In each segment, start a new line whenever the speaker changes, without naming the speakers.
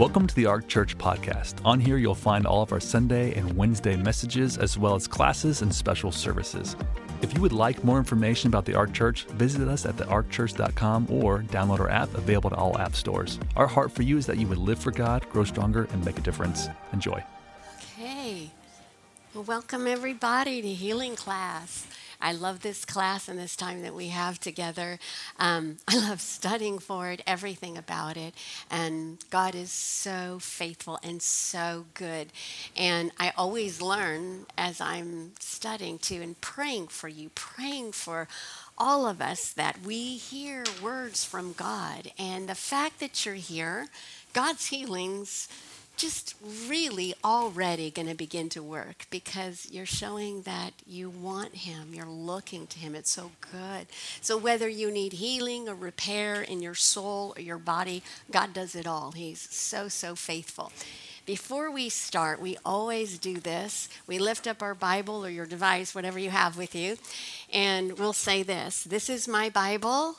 Welcome to the Ark Church podcast. On here, you'll find all of our Sunday and Wednesday messages, as well as classes and special services. If you would like more information about the Ark Church, visit us at thearkchurch.com or download our app available to all app stores. Our heart for you is that you would live for God, grow stronger, and make a difference. Enjoy.
Okay. Well, welcome everybody to healing class. I love this class and this time that we have together. Um, I love studying for it, everything about it. And God is so faithful and so good. And I always learn as I'm studying too and praying for you, praying for all of us that we hear words from God. And the fact that you're here, God's healings just really already going to begin to work because you're showing that you want Him. You're looking to Him. It's so good. So, whether you need healing or repair in your soul or your body, God does it all. He's so, so faithful. Before we start, we always do this. We lift up our Bible or your device, whatever you have with you, and we'll say this This is my Bible.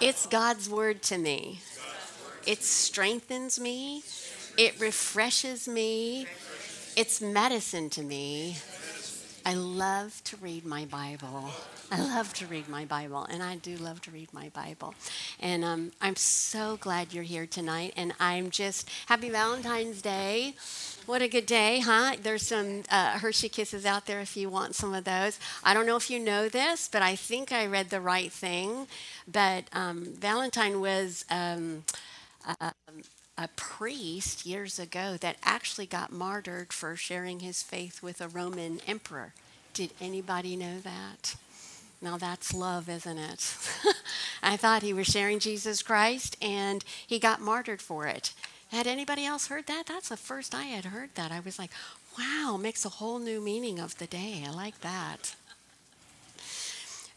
It's God's word to me. It strengthens me. It refreshes me. It's medicine to me. I love to read my Bible. I love to read my Bible, and I do love to read my Bible. And um, I'm so glad you're here tonight. And I'm just happy Valentine's Day. What a good day, huh? There's some uh, Hershey Kisses out there if you want some of those. I don't know if you know this, but I think I read the right thing. But um, Valentine was. Um, uh, a priest years ago that actually got martyred for sharing his faith with a Roman emperor. Did anybody know that? Now that's love, isn't it? I thought he was sharing Jesus Christ and he got martyred for it. Had anybody else heard that? That's the first I had heard that. I was like, wow, makes a whole new meaning of the day. I like that.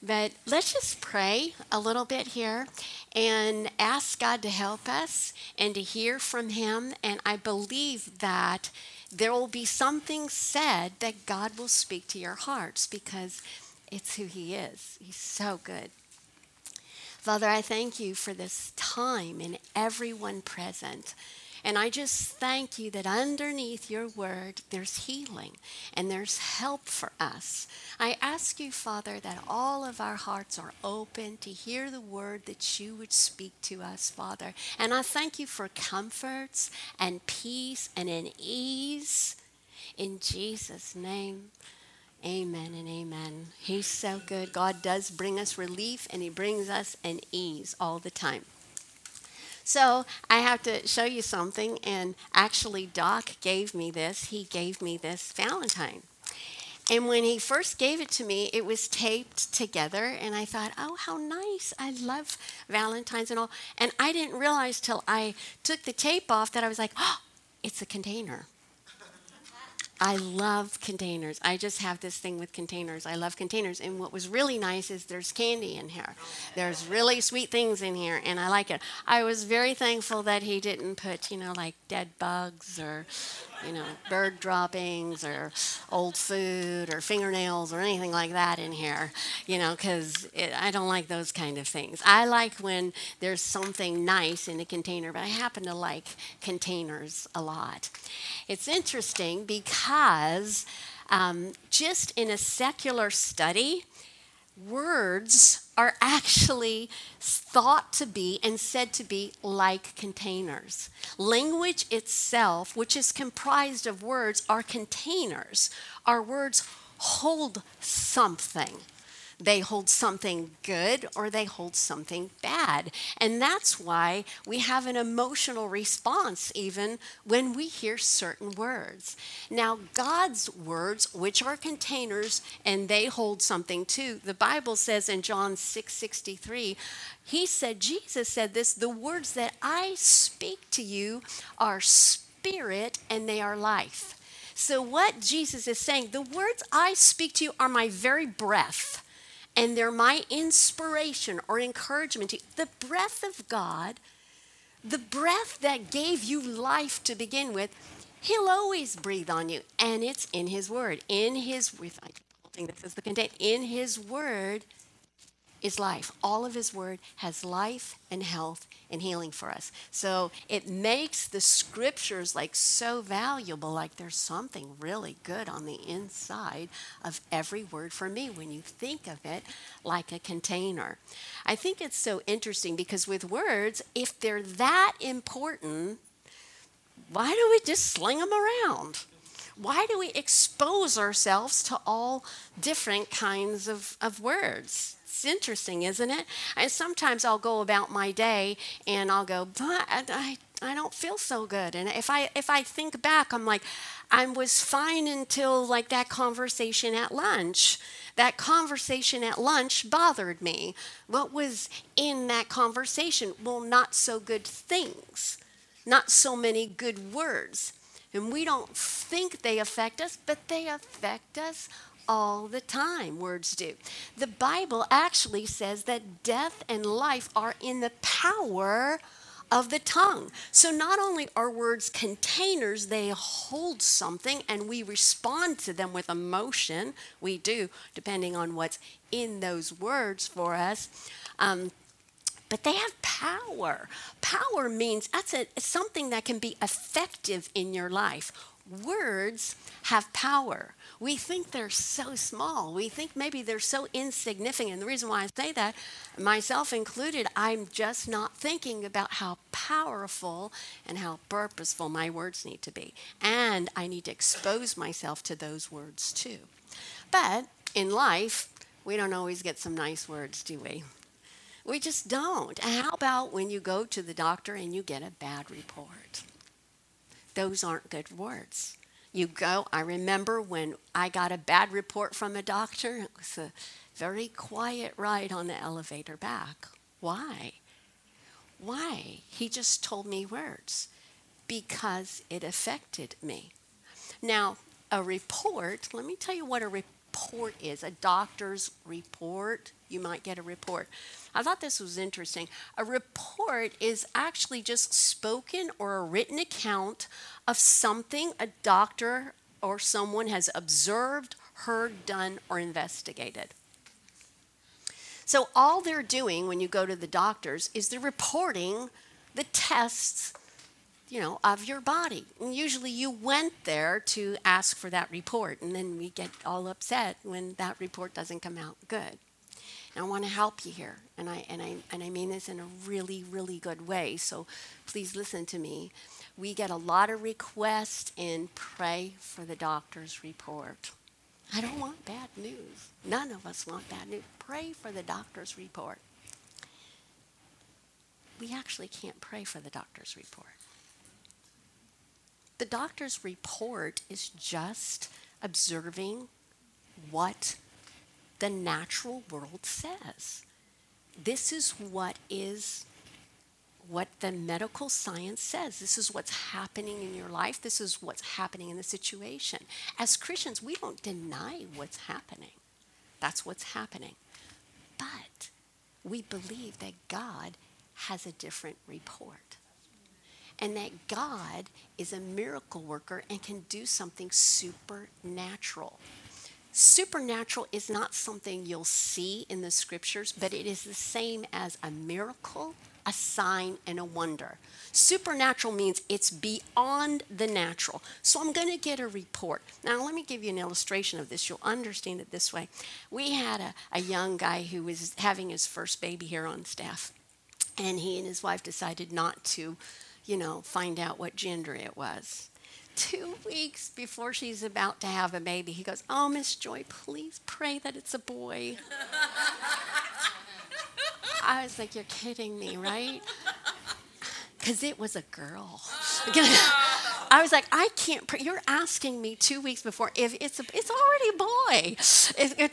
But let's just pray a little bit here and ask God to help us and to hear from Him. And I believe that there will be something said that God will speak to your hearts because it's who He is. He's so good. Father, I thank you for this time and everyone present. And I just thank you that underneath your word, there's healing and there's help for us. I ask you, Father, that all of our hearts are open to hear the word that you would speak to us, Father. And I thank you for comforts and peace and an ease. In Jesus' name. Amen and amen. He's so good. God does bring us relief and He brings us an ease all the time. So I have to show you something, and actually, Doc gave me this. He gave me this Valentine. And when he first gave it to me, it was taped together, and I thought, oh, how nice. I love Valentine's and all. And I didn't realize till I took the tape off that I was like, oh, it's a container. I love containers. I just have this thing with containers. I love containers. And what was really nice is there's candy in here. There's really sweet things in here, and I like it. I was very thankful that he didn't put, you know, like dead bugs or you know, bird droppings or old food or fingernails or anything like that in here, you know, because I don't like those kind of things. I like when there's something nice in a container, but I happen to like containers a lot. It's interesting because um, just in a secular study, words are actually thought to be and said to be like containers. Language itself, which is comprised of words, are containers. Our words hold something. They hold something good or they hold something bad. And that's why we have an emotional response even when we hear certain words. Now, God's words, which are containers and they hold something too, the Bible says in John 6 63, he said, Jesus said this, the words that I speak to you are spirit and they are life. So, what Jesus is saying, the words I speak to you are my very breath and they're my inspiration or encouragement to you. The breath of God, the breath that gave you life to begin with, He'll always breathe on you, and it's in His Word. In His, I think this is the content. In His Word, is life. All of His Word has life and health and healing for us. So it makes the scriptures like so valuable, like there's something really good on the inside of every word for me when you think of it like a container. I think it's so interesting because with words, if they're that important, why do we just sling them around? Why do we expose ourselves to all different kinds of, of words? It's interesting, isn't it? And sometimes I'll go about my day and I'll go, but I, I don't feel so good. And if I if I think back, I'm like, I was fine until like that conversation at lunch. That conversation at lunch bothered me. What was in that conversation? Well, not so good things, not so many good words. And we don't think they affect us, but they affect us all the time. Words do. The Bible actually says that death and life are in the power of the tongue. So not only are words containers, they hold something and we respond to them with emotion. We do, depending on what's in those words for us. Um, but they have power. Power means that's a, something that can be effective in your life. Words have power. We think they're so small. We think maybe they're so insignificant. The reason why I say that, myself included, I'm just not thinking about how powerful and how purposeful my words need to be. And I need to expose myself to those words too. But in life, we don't always get some nice words, do we? We just don't. And how about when you go to the doctor and you get a bad report? Those aren't good words. You go, I remember when I got a bad report from a doctor, it was a very quiet ride on the elevator back. Why? Why? He just told me words because it affected me. Now, a report, let me tell you what a report is a doctor's report. You might get a report. I thought this was interesting. A report is actually just spoken or a written account of something a doctor or someone has observed, heard, done, or investigated. So, all they're doing when you go to the doctors is they're reporting the tests you know, of your body. And usually you went there to ask for that report, and then we get all upset when that report doesn't come out good. And I want to help you here. And I, and, I, and I mean this in a really, really good way. So please listen to me. We get a lot of requests and pray for the doctor's report. I don't want bad news. None of us want bad news. Pray for the doctor's report. We actually can't pray for the doctor's report. The doctor's report is just observing what the natural world says. This is what is what the medical science says. This is what's happening in your life. This is what's happening in the situation. As Christians, we don't deny what's happening. That's what's happening. But we believe that God has a different report. And that God is a miracle worker and can do something supernatural. Supernatural is not something you'll see in the scriptures, but it is the same as a miracle, a sign, and a wonder. Supernatural means it's beyond the natural. So I'm going to get a report. Now, let me give you an illustration of this. You'll understand it this way. We had a, a young guy who was having his first baby here on staff, and he and his wife decided not to, you know, find out what gender it was two weeks before she's about to have a baby, he goes, Oh, Miss Joy, please pray that it's a boy. I was like, You're kidding me, right? Because it was a girl. I was like, I can't pray. You're asking me two weeks before if it's a, it's already a boy.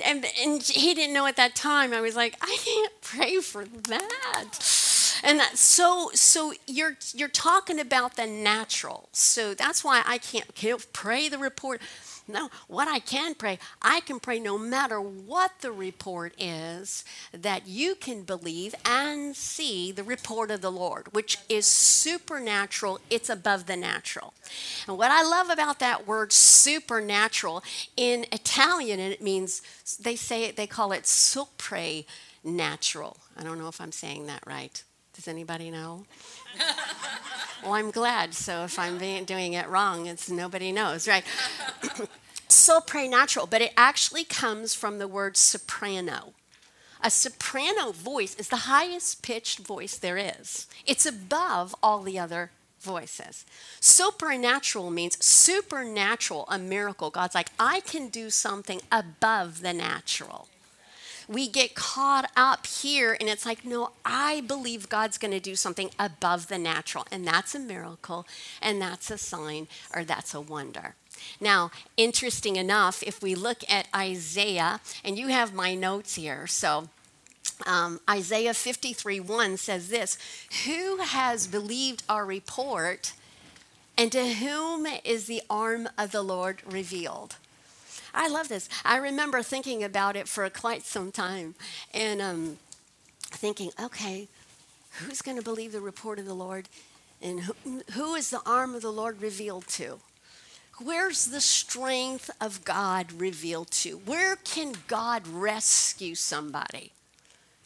And, and he didn't know at that time. I was like, I can't pray for that and that, so so you're you're talking about the natural. So that's why I can't, can't pray the report. No, what I can pray, I can pray no matter what the report is, that you can believe and see the report of the Lord, which is supernatural. It's above the natural. And what I love about that word supernatural in Italian, and it means they say it, they call it sopra supernatural. I don't know if I'm saying that right. Does anybody know? well, I'm glad. So if I'm doing it wrong, it's nobody knows, right? supernatural, but it actually comes from the word soprano. A soprano voice is the highest pitched voice there is. It's above all the other voices. Supernatural means supernatural, a miracle. God's like, I can do something above the natural. We get caught up here, and it's like, no, I believe God's going to do something above the natural. And that's a miracle, and that's a sign, or that's a wonder. Now, interesting enough, if we look at Isaiah, and you have my notes here, so um, Isaiah 53 1 says this Who has believed our report, and to whom is the arm of the Lord revealed? I love this. I remember thinking about it for quite some time and um, thinking, okay, who's going to believe the report of the Lord? And who, who is the arm of the Lord revealed to? Where's the strength of God revealed to? Where can God rescue somebody?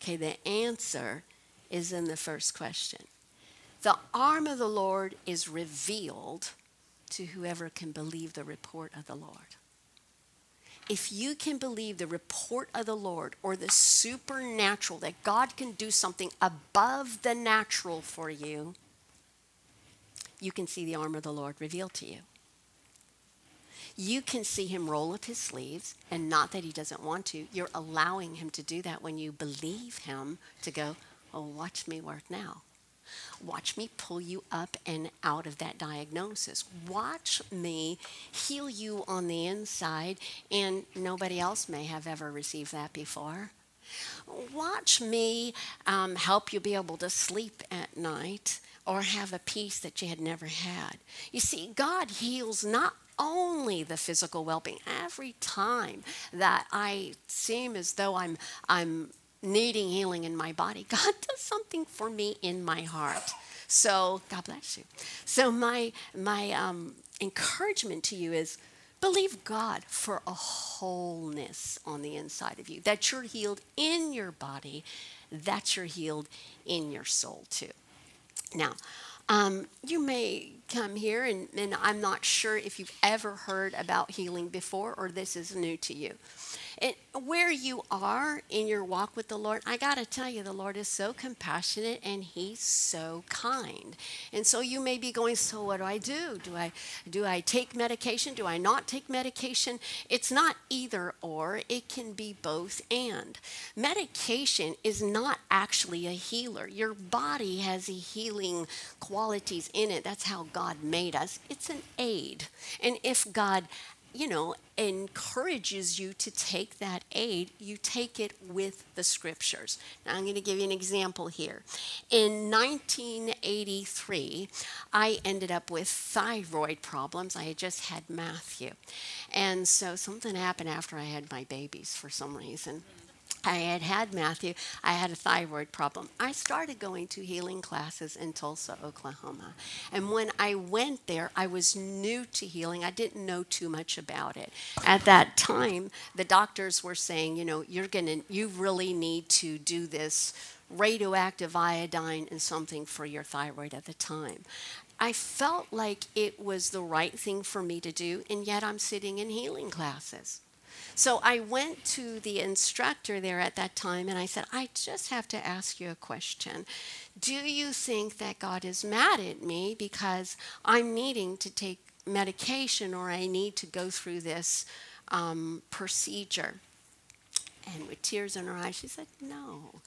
Okay, the answer is in the first question. The arm of the Lord is revealed to whoever can believe the report of the Lord. If you can believe the report of the Lord or the supernatural, that God can do something above the natural for you, you can see the arm of the Lord revealed to you you can see him roll up his sleeves, and not that he doesn't want to. You're allowing him to do that when you believe him to go, Oh, watch me work now. Watch me pull you up and out of that diagnosis. Watch me heal you on the inside, and nobody else may have ever received that before. Watch me um, help you be able to sleep at night or have a peace that you had never had. You see, God heals not only the physical well-being. Every time that I seem as though I'm I'm needing healing in my body, God does something for me in my heart. So God bless you. So my my um, encouragement to you is believe God for a wholeness on the inside of you. That you're healed in your body, that you're healed in your soul too. Now, um, you may come here, and, and I'm not sure if you've ever heard about healing before or this is new to you. And where you are in your walk with the Lord, I got to tell you, the Lord is so compassionate and He's so kind. And so you may be going, so what do I do? Do I do I take medication? Do I not take medication? It's not either or. It can be both and. Medication is not actually a healer. Your body has a healing qualities in it. That's how God made us. It's an aid. And if God you know, encourages you to take that aid, you take it with the scriptures. Now, I'm going to give you an example here. In 1983, I ended up with thyroid problems. I had just had Matthew. And so something happened after I had my babies for some reason. I had had Matthew. I had a thyroid problem. I started going to healing classes in Tulsa, Oklahoma. And when I went there, I was new to healing. I didn't know too much about it. At that time, the doctors were saying, you know, you're going to you really need to do this radioactive iodine and something for your thyroid at the time. I felt like it was the right thing for me to do, and yet I'm sitting in healing classes. So I went to the instructor there at that time and I said, I just have to ask you a question. Do you think that God is mad at me because I'm needing to take medication or I need to go through this um, procedure? And with tears in her eyes, she said, No,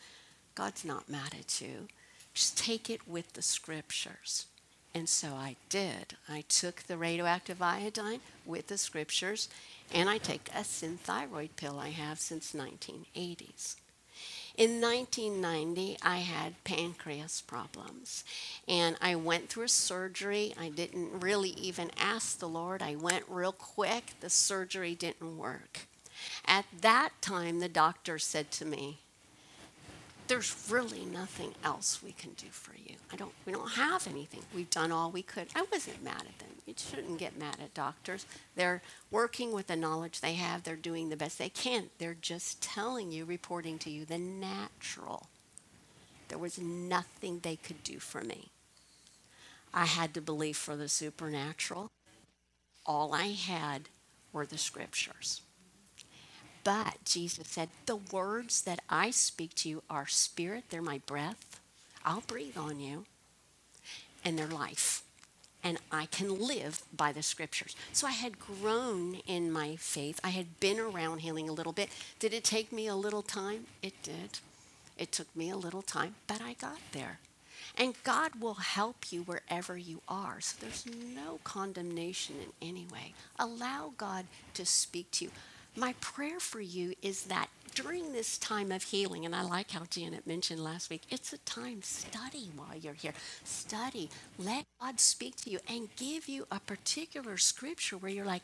God's not mad at you. Just take it with the scriptures. And so I did. I took the radioactive iodine with the scriptures and I take a Synthroid pill I have since 1980s. In 1990, I had pancreas problems, and I went through a surgery. I didn't really even ask the Lord. I went real quick. The surgery didn't work. At that time, the doctor said to me, there's really nothing else we can do for you. I don't we don't have anything. We've done all we could. I wasn't mad at them. You shouldn't get mad at doctors. They're working with the knowledge they have, they're doing the best they can. They're just telling you, reporting to you the natural. There was nothing they could do for me. I had to believe for the supernatural. All I had were the scriptures. But Jesus said, The words that I speak to you are spirit, they're my breath. I'll breathe on you, and they're life. And I can live by the scriptures. So I had grown in my faith. I had been around healing a little bit. Did it take me a little time? It did. It took me a little time, but I got there. And God will help you wherever you are. So there's no condemnation in any way. Allow God to speak to you. My prayer for you is that during this time of healing, and I like how Janet mentioned last week, it's a time study while you're here. Study. Let God speak to you and give you a particular scripture where you're like,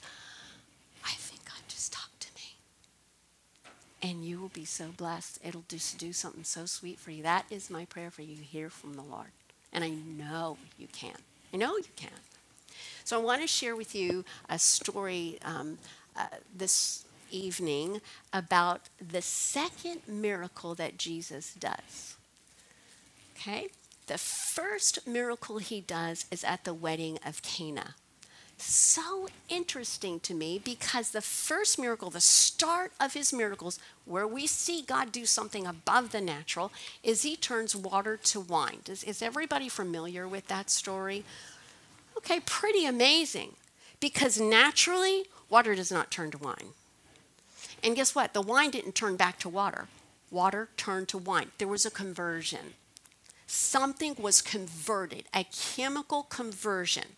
I think God just talked to me. And you will be so blessed. It'll just do something so sweet for you. That is my prayer for you. Hear from the Lord. And I know you can. I know you can. So I want to share with you a story um, uh, this evening about the second miracle that Jesus does. Okay? The first miracle he does is at the wedding of Cana. So interesting to me because the first miracle, the start of his miracles, where we see God do something above the natural, is he turns water to wine. Is, is everybody familiar with that story? Okay, pretty amazing because naturally, water does not turn to wine. And guess what? The wine didn't turn back to water. Water turned to wine. There was a conversion. Something was converted, a chemical conversion.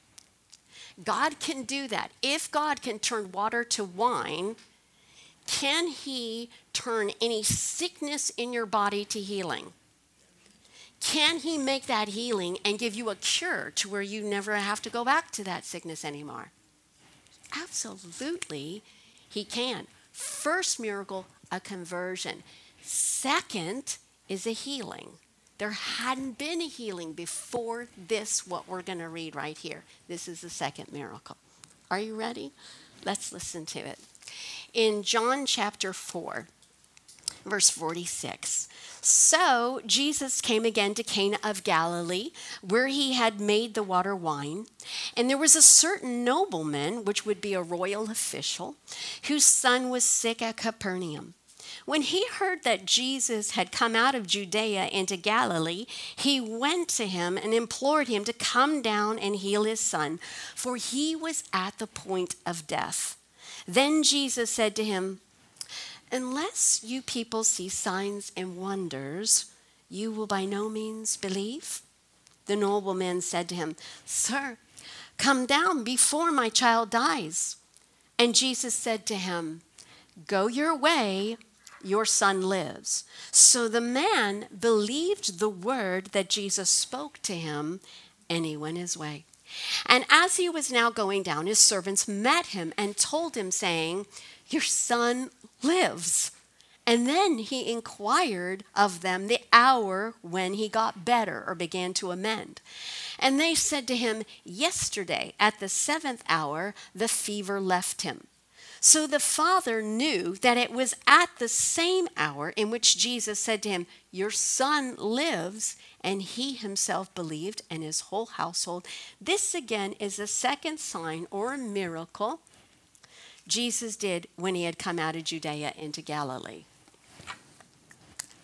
God can do that. If God can turn water to wine, can He turn any sickness in your body to healing? Can He make that healing and give you a cure to where you never have to go back to that sickness anymore? Absolutely, He can. First miracle, a conversion. Second is a healing. There hadn't been a healing before this, what we're going to read right here. This is the second miracle. Are you ready? Let's listen to it. In John chapter 4, verse 46. So Jesus came again to Cana of Galilee, where he had made the water wine. And there was a certain nobleman, which would be a royal official, whose son was sick at Capernaum. When he heard that Jesus had come out of Judea into Galilee, he went to him and implored him to come down and heal his son, for he was at the point of death. Then Jesus said to him, Unless you people see signs and wonders, you will by no means believe. The nobleman said to him, Sir, come down before my child dies. And Jesus said to him, Go your way, your son lives. So the man believed the word that Jesus spoke to him, and he went his way. And as he was now going down, his servants met him and told him, saying, Your son lives. And then he inquired of them the hour when he got better or began to amend. And they said to him, Yesterday at the seventh hour, the fever left him. So the father knew that it was at the same hour in which Jesus said to him, Your son lives. And he himself believed, and his whole household. This again is a second sign or a miracle Jesus did when he had come out of Judea into Galilee.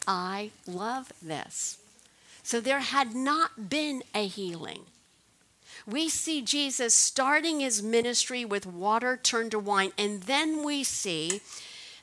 I love this. So there had not been a healing. We see Jesus starting his ministry with water turned to wine, and then we see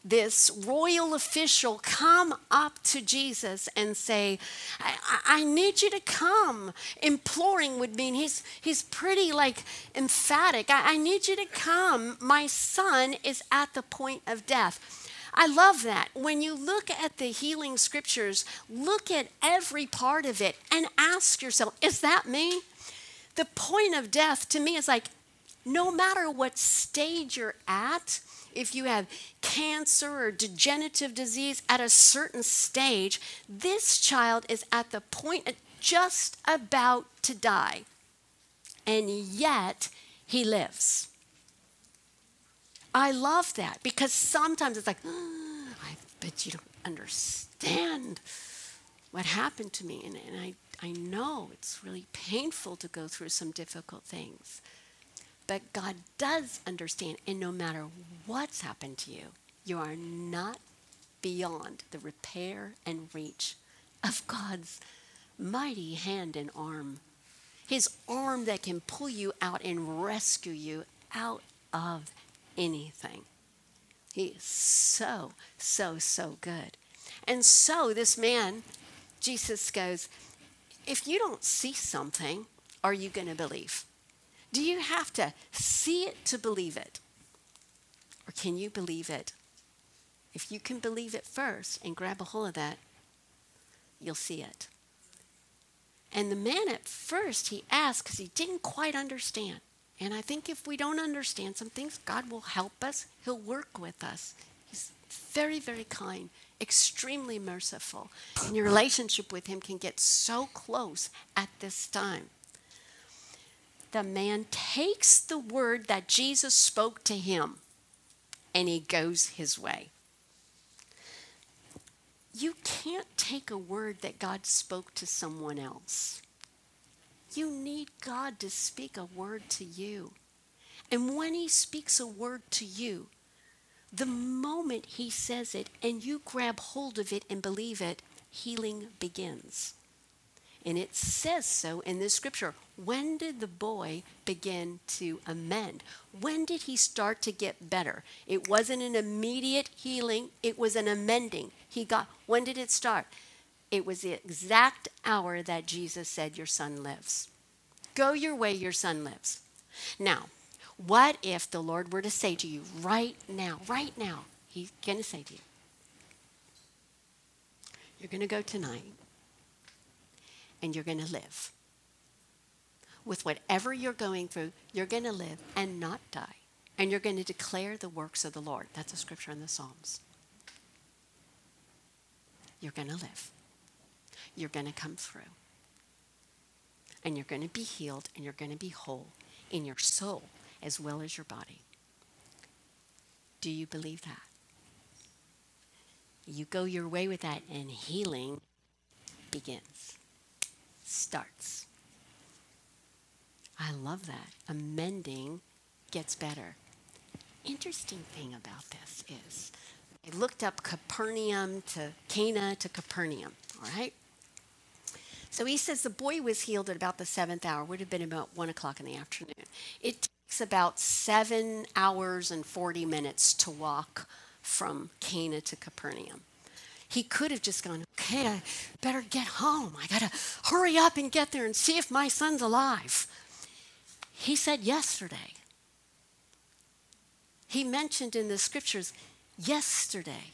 this royal official come up to Jesus and say, I, I, need you to come. Imploring would mean he's, he's pretty like emphatic. I, I need you to come. My son is at the point of death. I love that. When you look at the healing scriptures, look at every part of it and ask yourself, is that me? The point of death to me is like, no matter what stage you're at, if you have cancer or degenerative disease at a certain stage, this child is at the point just about to die. And yet, he lives. I love that because sometimes it's like, oh, I bet you don't understand what happened to me. And, and I, I know it's really painful to go through some difficult things. But God does understand. And no matter what's happened to you, you are not beyond the repair and reach of God's mighty hand and arm. His arm that can pull you out and rescue you out of anything. He is so, so, so good. And so this man, Jesus goes, if you don't see something, are you going to believe? Do you have to see it to believe it? Or can you believe it? If you can believe it first and grab a hold of that, you'll see it. And the man at first, he asked because he didn't quite understand. And I think if we don't understand some things, God will help us. He'll work with us. He's very, very kind, extremely merciful. And your relationship with Him can get so close at this time. The man takes the word that Jesus spoke to him and he goes his way. You can't take a word that God spoke to someone else. You need God to speak a word to you. And when He speaks a word to you, the moment He says it and you grab hold of it and believe it, healing begins. And it says so in this scripture. When did the boy begin to amend? When did he start to get better? It wasn't an immediate healing, it was an amending. He got when did it start? It was the exact hour that Jesus said, Your son lives. Go your way, your son lives. Now, what if the Lord were to say to you right now, right now, He's going to say to you, You're going to go tonight and you're going to live. With whatever you're going through, you're going to live and not die. And you're going to declare the works of the Lord. That's a scripture in the Psalms. You're going to live you're going to come through. And you're going to be healed and you're going to be whole in your soul as well as your body. Do you believe that? You go your way with that, and healing begins, starts. I love that. Amending gets better. Interesting thing about this is I looked up Capernaum to Cana to Capernaum, all right? So he says the boy was healed at about the seventh hour, would have been about one o'clock in the afternoon. It takes about seven hours and 40 minutes to walk from Cana to Capernaum. He could have just gone, okay, I better get home. I got to hurry up and get there and see if my son's alive. He said yesterday. He mentioned in the scriptures yesterday,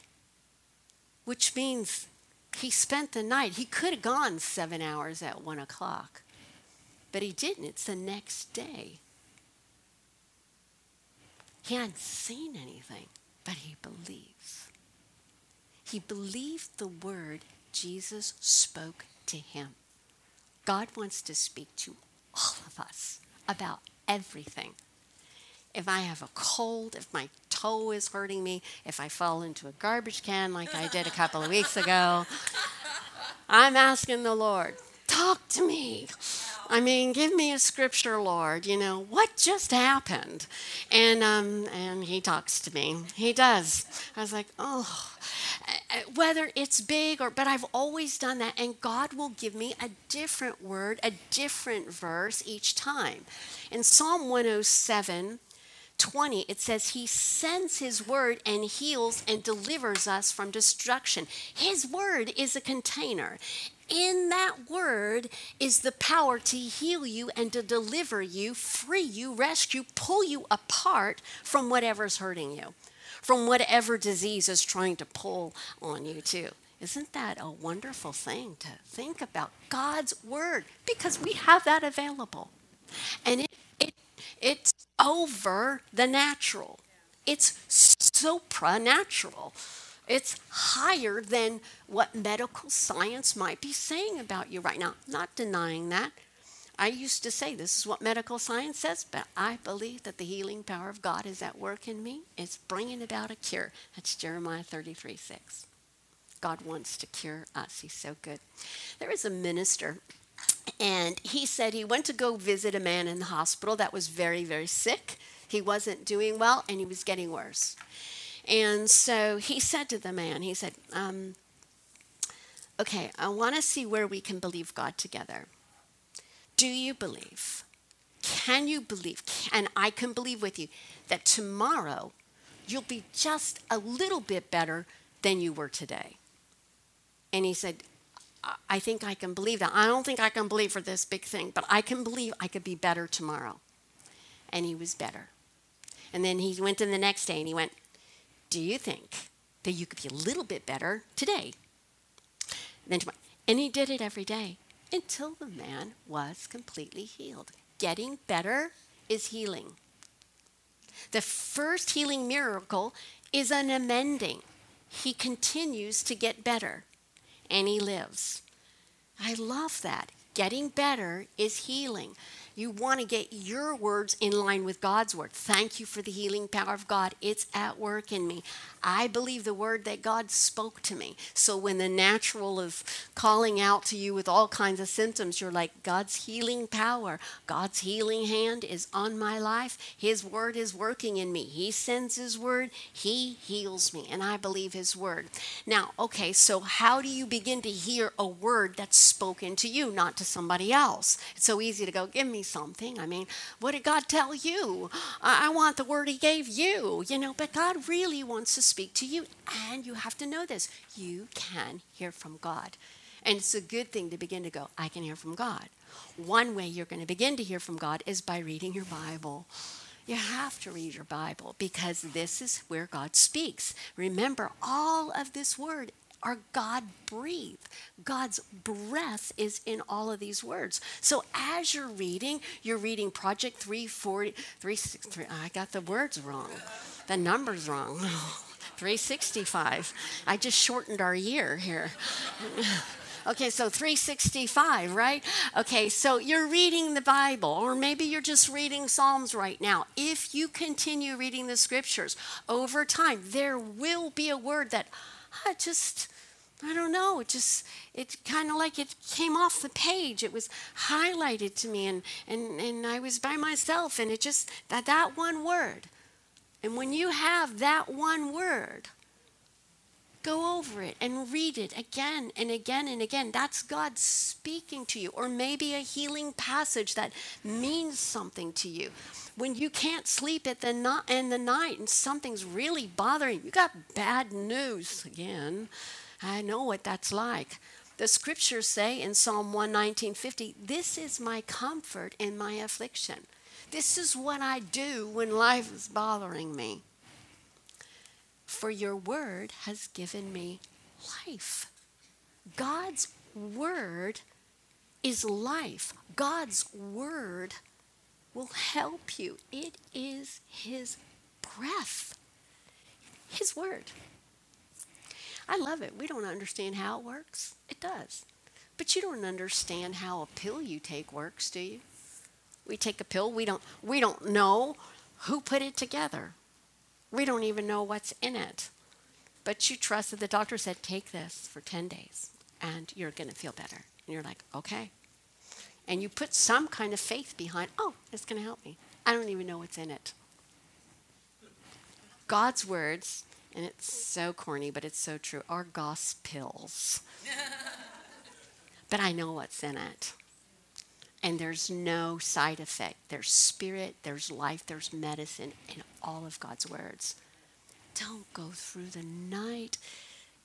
which means he spent the night. He could have gone seven hours at one o'clock, but he didn't. It's the next day. He hadn't seen anything, but he believes. He believed the word Jesus spoke to him. God wants to speak to all of us about everything if I have a cold, if my toe is hurting me, if I fall into a garbage can like I did a couple of weeks ago, I'm asking the Lord, talk to me. I mean, give me a scripture, Lord. You know what just happened, and um, and He talks to me. He does. I was like, oh, whether it's big or, but I've always done that, and God will give me a different word, a different verse each time. In Psalm 107, 20, it says, He sends His word and heals and delivers us from destruction. His word is a container. In that word is the power to heal you and to deliver you, free you, rescue, pull you apart from whatever's hurting you, from whatever disease is trying to pull on you, too. Isn't that a wonderful thing to think about? God's word, because we have that available. And it, it, it's over the natural. It's supranatural. It's higher than what medical science might be saying about you right now. Not denying that. I used to say this is what medical science says, but I believe that the healing power of God is at work in me. It's bringing about a cure. That's Jeremiah 33 6. God wants to cure us. He's so good. There was a minister, and he said he went to go visit a man in the hospital that was very, very sick. He wasn't doing well, and he was getting worse. And so he said to the man, he said, um, Okay, I want to see where we can believe God together. Do you believe? Can you believe? And I can believe with you that tomorrow you'll be just a little bit better than you were today. And he said, I think I can believe that. I don't think I can believe for this big thing, but I can believe I could be better tomorrow. And he was better. And then he went in the next day and he went, Do you think that you could be a little bit better today? And then tomorrow. And he did it every day until the man was completely healed. Getting better is healing. The first healing miracle is an amending. He continues to get better and he lives. I love that. Getting better is healing. You want to get your words in line with God's word. Thank you for the healing power of God. It's at work in me. I believe the word that God spoke to me. So when the natural is calling out to you with all kinds of symptoms, you're like, God's healing power, God's healing hand is on my life. His word is working in me. He sends His word, He heals me, and I believe His word. Now, okay, so how do you begin to hear a word that's spoken to you, not to somebody else? It's so easy to go, Give me something. I mean, what did God tell you? I, want the word He gave you, you know, but God really wants to speak to you. And you have to know this you can hear from God. And it's a good thing to begin to go, I can hear from God. One way you're going to begin to hear from God is by reading your Bible. You have to read your Bible because this is where God speaks. Remember, all of this word are God breathed. God's breath is in all of these words. So as you're reading, you're reading Project 340, 363. I got the words wrong, the numbers wrong. 365. I just shortened our year here. Okay, so 365, right? Okay, so you're reading the Bible, or maybe you're just reading Psalms right now. If you continue reading the scriptures over time, there will be a word that I just, I don't know, it just, it kind of like it came off the page. It was highlighted to me, and, and, and I was by myself, and it just, that, that one word. And when you have that one word, go over it and read it again and again and again. That's God speaking to you, or maybe a healing passage that means something to you. When you can't sleep at the not in the night and something's really bothering you got bad news again. I know what that's like. The scriptures say in psalm 119:50 this is my comfort in my affliction. This is what i do when life is bothering me for your word has given me life god's word is life god's word will help you. It is His breath, His word. I love it. We don't understand how it works. It does. But you don't understand how a pill you take works, do you? We take a pill, we don't we don't know who put it together. We don't even know what's in it. But you trust that the doctor said take this for 10 days and you're going to feel better. And you're like, "Okay." and you put some kind of faith behind, oh, it's going to help me. I don't even know what's in it. God's words, and it's so corny, but it's so true, are gospels. but I know what's in it. And there's no side effect. There's spirit, there's life, there's medicine in all of God's words. Don't go through the night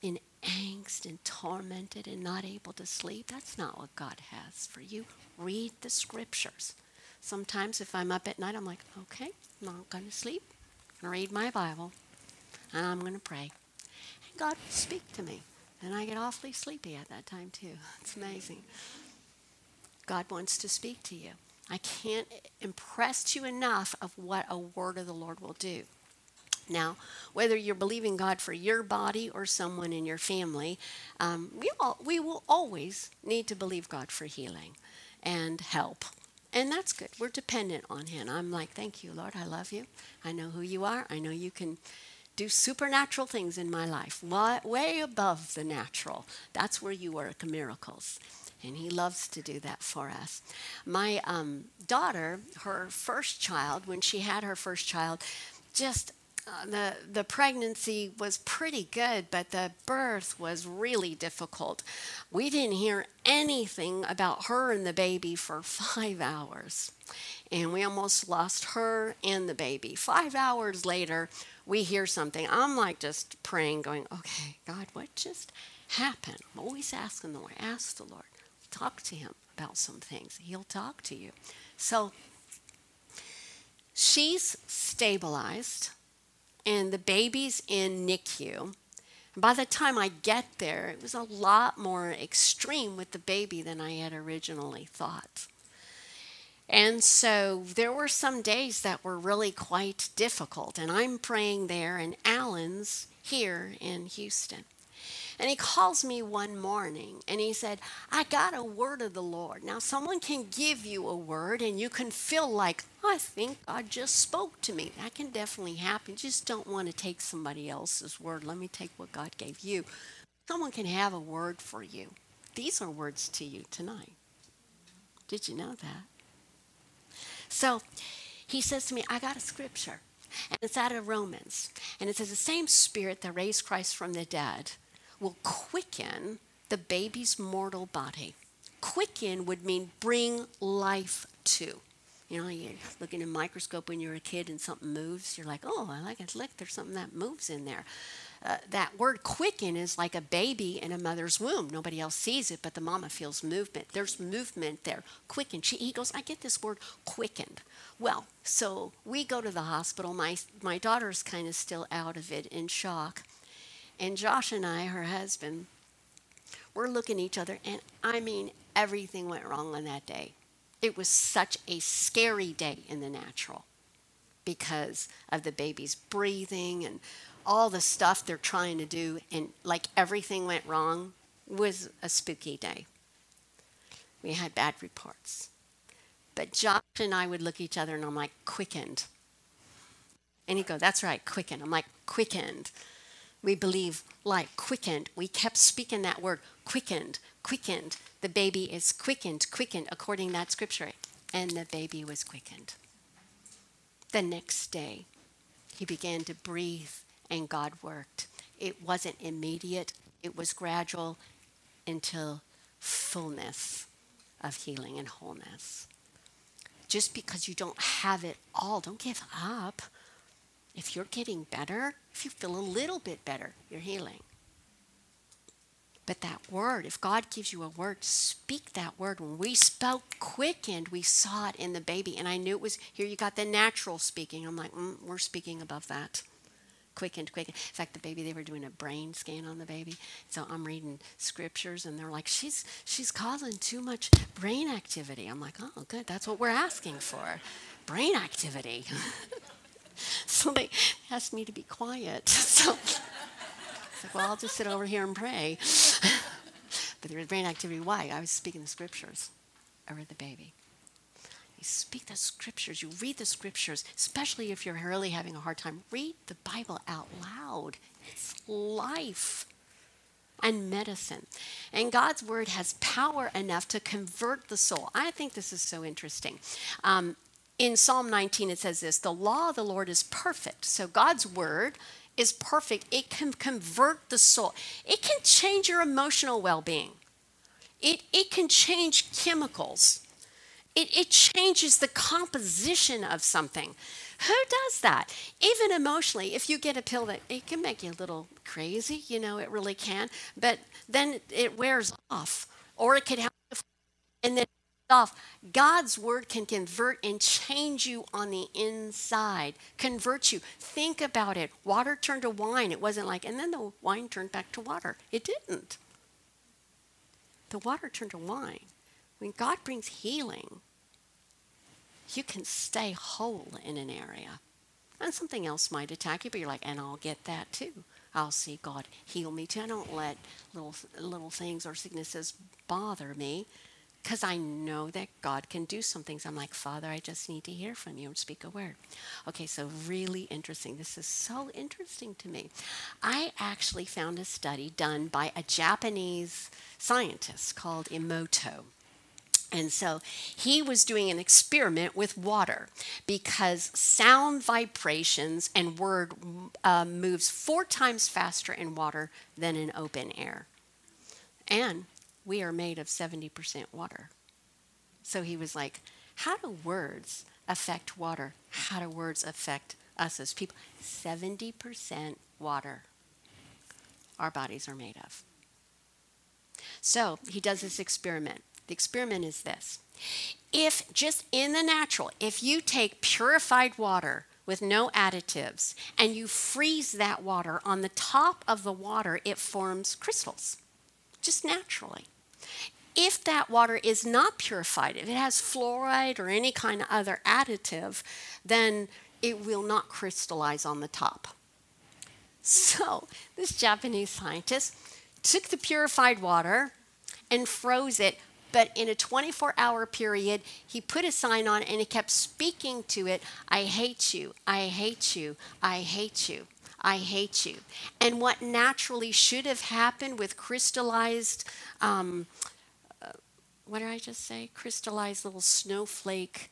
in angst and tormented and not able to sleep. That's not what God has for you. Read the scriptures. Sometimes if I'm up at night, I'm like, okay, I'm not going to sleep. I'm going to read my Bible and I'm going to pray. And God will speak to me. And I get awfully sleepy at that time too. It's amazing. God wants to speak to you. I can't impress you enough of what a word of the Lord will do. Now, whether you're believing God for your body or someone in your family, um, we, all, we will always need to believe God for healing and help and that's good. We're dependent on Him. I'm like, thank you, Lord. I love you. I know who you are. I know you can do supernatural things in my life, way above the natural. That's where you work miracles. And he loves to do that for us. My um, daughter, her first child, when she had her first child, just uh, the the pregnancy was pretty good, but the birth was really difficult. We didn't hear anything about her and the baby for five hours, and we almost lost her and the baby. Five hours later, we hear something. I'm like just praying, going, "Okay, God, what just happened?" I'm always asking the Lord. Ask the Lord. Talk to Him about some things. He'll talk to you. So she's stabilized and the baby's in NICU. by the time I get there, it was a lot more extreme with the baby than I had originally thought. And so there were some days that were really quite difficult. And I'm praying there, and Alan's here in Houston. And he calls me one morning and he said, I got a word of the Lord. Now, someone can give you a word and you can feel like, oh, I think God just spoke to me. That can definitely happen. Just don't want to take somebody else's word. Let me take what God gave you. Someone can have a word for you. These are words to you tonight. Did you know that? So he says to me, I got a scripture. And it's out of Romans. And it says, The same spirit that raised Christ from the dead will quicken the baby's mortal body. Quicken would mean bring life to. You know, you look in a microscope when you're a kid and something moves, you're like, oh, I like it. Look, there's something that moves in there. Uh, that word quicken is like a baby in a mother's womb. Nobody else sees it, but the mama feels movement. There's movement there. Quicken. She, he goes, I get this word quickened. Well, so we go to the hospital. My, my daughter's kind of still out of it in shock. And Josh and I, her husband, we're looking at each other, and I mean, everything went wrong on that day. It was such a scary day in the natural because of the baby's breathing and all the stuff they're trying to do, and like everything went wrong it was a spooky day. We had bad reports. But Josh and I would look at each other and I'm like, quickened. And he'd go, That's right, quickened. I'm like, quickened we believe life quickened. We kept speaking that word quickened, quickened. The baby is quickened, quickened, according to that scripture. And the baby was quickened. The next day, he began to breathe, and God worked. It wasn't immediate, it was gradual until fullness of healing and wholeness. Just because you don't have it all, don't give up. If you're getting better, if you feel a little bit better, you're healing. But that word, if God gives you a word, speak that word. When we spoke quickened, we saw it in the baby. And I knew it was here, you got the natural speaking. I'm like, mm, we're speaking above that. Quickened, quickened. In fact, the baby, they were doing a brain scan on the baby. So I'm reading scriptures, and they're like, she's, she's causing too much brain activity. I'm like, oh, good. That's what we're asking for brain activity. so they asked me to be quiet. So I like, well, I'll just sit over here and pray. but there was brain activity. Why? I was speaking the scriptures over the baby. You speak the scriptures, you read the scriptures, especially if you're really having a hard time. Read the Bible out loud. It's life and medicine. And God's word has power enough to convert the soul. I think this is so interesting. Um, in Psalm 19, it says this The law of the Lord is perfect. So God's word is perfect. It can convert the soul, it can change your emotional well being, it, it can change chemicals, it, it changes the composition of something. Who does that? Even emotionally, if you get a pill that it can make you a little crazy, you know, it really can, but then it wears off, or it could help, and then off, God's word can convert and change you on the inside, convert you. Think about it. Water turned to wine. It wasn't like, and then the wine turned back to water. It didn't. The water turned to wine. When God brings healing, you can stay whole in an area. And something else might attack you, but you're like, and I'll get that too. I'll see God heal me too. I don't let little little things or sicknesses bother me because I know that God can do some things. I'm like, Father, I just need to hear from you and speak a word. Okay, so really interesting. This is so interesting to me. I actually found a study done by a Japanese scientist called Emoto. And so he was doing an experiment with water because sound vibrations and word uh, moves four times faster in water than in open air. And we are made of 70% water. So he was like, How do words affect water? How do words affect us as people? 70% water our bodies are made of. So he does this experiment. The experiment is this if just in the natural, if you take purified water with no additives and you freeze that water, on the top of the water, it forms crystals, just naturally. If that water is not purified, if it has fluoride or any kind of other additive, then it will not crystallize on the top. So, this Japanese scientist took the purified water and froze it but in a 24 hour period, he put a sign on and he kept speaking to it I hate you, I hate you, I hate you. I hate you. And what naturally should have happened with crystallized, um, uh, what did I just say? Crystallized little snowflake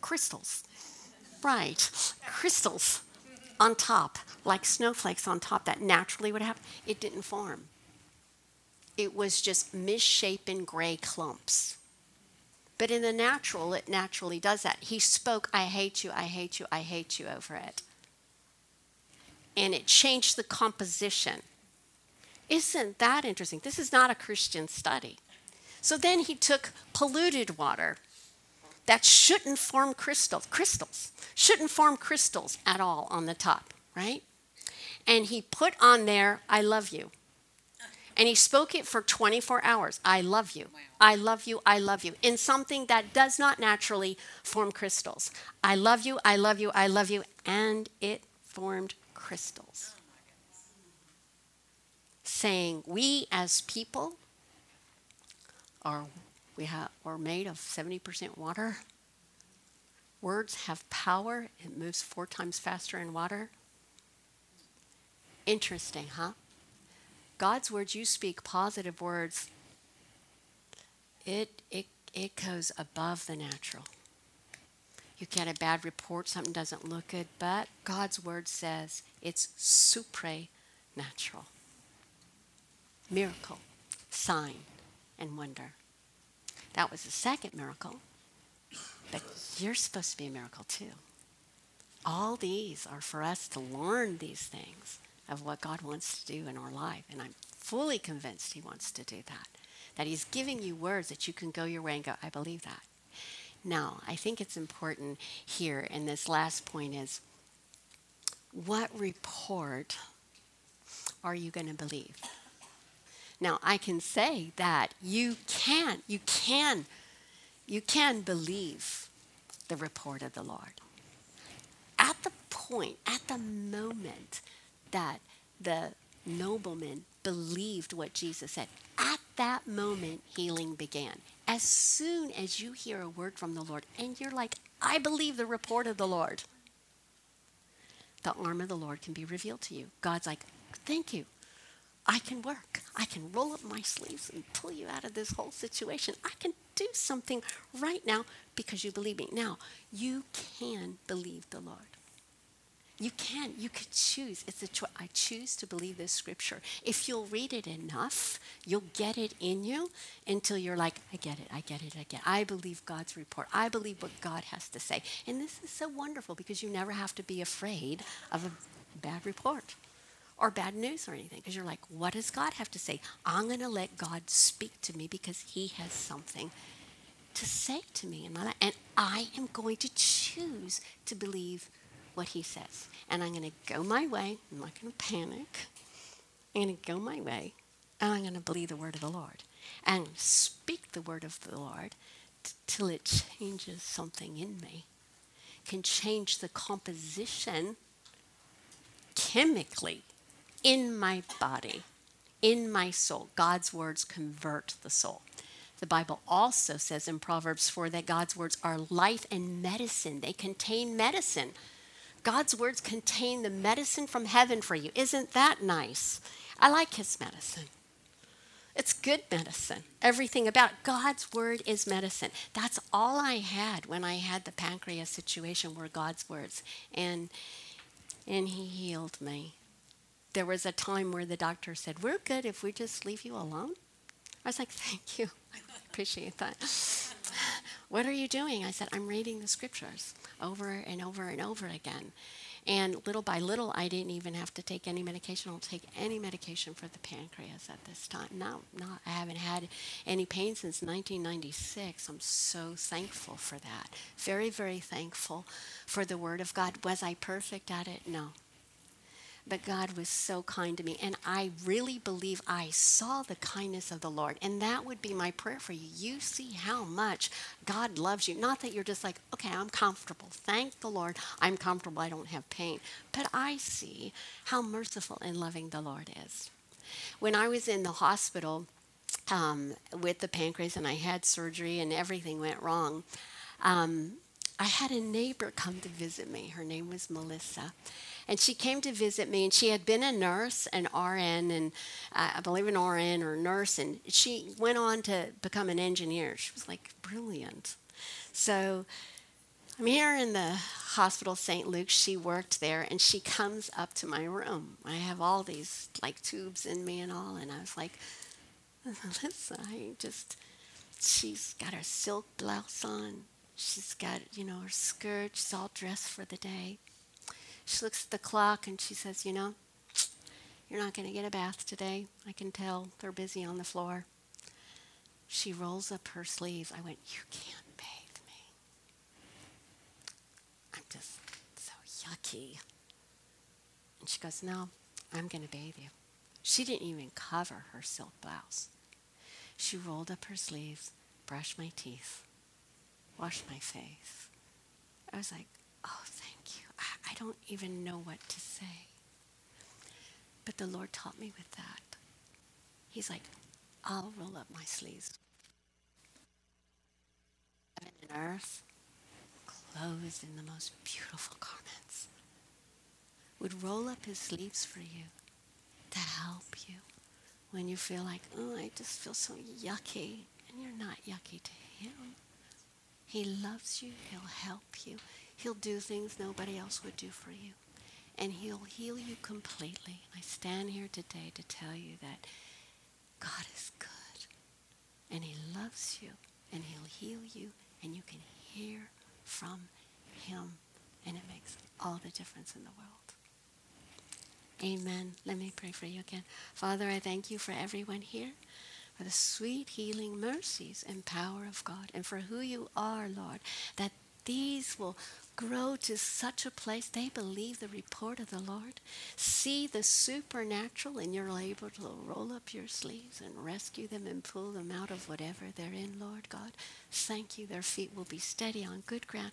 crystals. Right, crystals on top, like snowflakes on top, that naturally would happen. It didn't form it was just misshapen gray clumps. But in the natural, it naturally does that. He spoke, I hate you, I hate you, I hate you over it. And it changed the composition. Isn't that interesting? This is not a Christian study. So then he took polluted water that shouldn't form crystals, crystals, shouldn't form crystals at all on the top, right? And he put on there, I love you. And he spoke it for 24 hours. I love you. I love you. I love you. In something that does not naturally form crystals. I love you. I love you. I love you. And it formed crystals. Saying, we as people are, we have, are made of 70% water. Words have power. It moves four times faster in water. Interesting, huh? God's words, you speak positive words, it, it, it goes above the natural. You get a bad report, something doesn't look good, but God's word says it's supernatural. Miracle, sign, and wonder. That was the second miracle, but you're supposed to be a miracle too. All these are for us to learn these things of what God wants to do in our life. And I'm fully convinced He wants to do that. That He's giving you words that you can go your way and go, I believe that. Now, I think it's important here, and this last point is what report are you going to believe? Now, I can say that you can, you can, you can believe the report of the Lord. At the point, at the moment that the nobleman believed what Jesus said. At that moment, healing began. As soon as you hear a word from the Lord and you're like, I believe the report of the Lord, the arm of the Lord can be revealed to you. God's like, Thank you. I can work. I can roll up my sleeves and pull you out of this whole situation. I can do something right now because you believe me. Now, you can believe the Lord. You can. You could choose. It's a choice. I choose to believe this scripture. If you'll read it enough, you'll get it in you until you're like, I get it. I get it. I get it. I believe God's report. I believe what God has to say. And this is so wonderful because you never have to be afraid of a bad report or bad news or anything because you're like, what does God have to say? I'm going to let God speak to me because He has something to say to me in my life. And I am going to choose to believe what he says. And I'm going to go my way. I'm not going to panic. I'm going to go my way. And I'm going to believe the word of the Lord. And speak the word of the Lord t- till it changes something in me. Can change the composition chemically in my body in my soul. God's words convert the soul. The Bible also says in Proverbs 4 that God's words are life and medicine. They contain medicine. God's words contain the medicine from heaven for you. Isn't that nice? I like his medicine. It's good medicine. Everything about. God's word is medicine. That's all I had when I had the pancreas situation were God's words. And and he healed me. There was a time where the doctor said, We're good if we just leave you alone. I was like, Thank you. I appreciate that. what are you doing? I said, I'm reading the scriptures over and over and over again. And little by little, I didn't even have to take any medication. I don't take any medication for the pancreas at this time. No, not. I haven't had any pain since 1996. I'm so thankful for that. Very, very thankful for the Word of God. Was I perfect at it? No. But God was so kind to me. And I really believe I saw the kindness of the Lord. And that would be my prayer for you. You see how much God loves you. Not that you're just like, okay, I'm comfortable. Thank the Lord. I'm comfortable. I don't have pain. But I see how merciful and loving the Lord is. When I was in the hospital um, with the pancreas and I had surgery and everything went wrong, um, I had a neighbor come to visit me. Her name was Melissa. And she came to visit me, and she had been a nurse, an RN, and uh, I believe an RN or nurse, and she went on to become an engineer. She was like brilliant. So I'm here in the hospital, St. Luke's. She worked there, and she comes up to my room. I have all these like tubes in me and all, and I was like, Melissa, I just, she's got her silk blouse on. She's got, you know, her skirt. She's all dressed for the day. She looks at the clock and she says, You know, you're not going to get a bath today. I can tell they're busy on the floor. She rolls up her sleeves. I went, You can't bathe me. I'm just so yucky. And she goes, No, I'm going to bathe you. She didn't even cover her silk blouse. She rolled up her sleeves, brushed my teeth, washed my face. I was like, Oh, thank you. I, don't even know what to say. But the Lord taught me with that. He's like, I'll roll up my sleeves. Heaven and earth, clothed in the most beautiful garments, would roll up his sleeves for you to help you when you feel like, oh, I just feel so yucky. And you're not yucky to him. He loves you. He'll help you. He'll do things nobody else would do for you. And He'll heal you completely. I stand here today to tell you that God is good. And He loves you. And He'll heal you. And you can hear from Him. And it makes all the difference in the world. Amen. Let me pray for you again. Father, I thank you for everyone here, for the sweet healing mercies and power of God, and for who you are, Lord, that these will grow to such a place they believe the report of the Lord, see the supernatural, and you're able to roll up your sleeves and rescue them and pull them out of whatever they're in, Lord God. Thank you. Their feet will be steady on good ground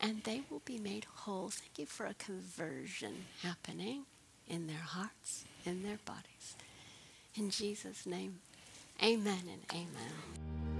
and they will be made whole. Thank you for a conversion happening in their hearts, in their bodies. In Jesus' name, amen and amen.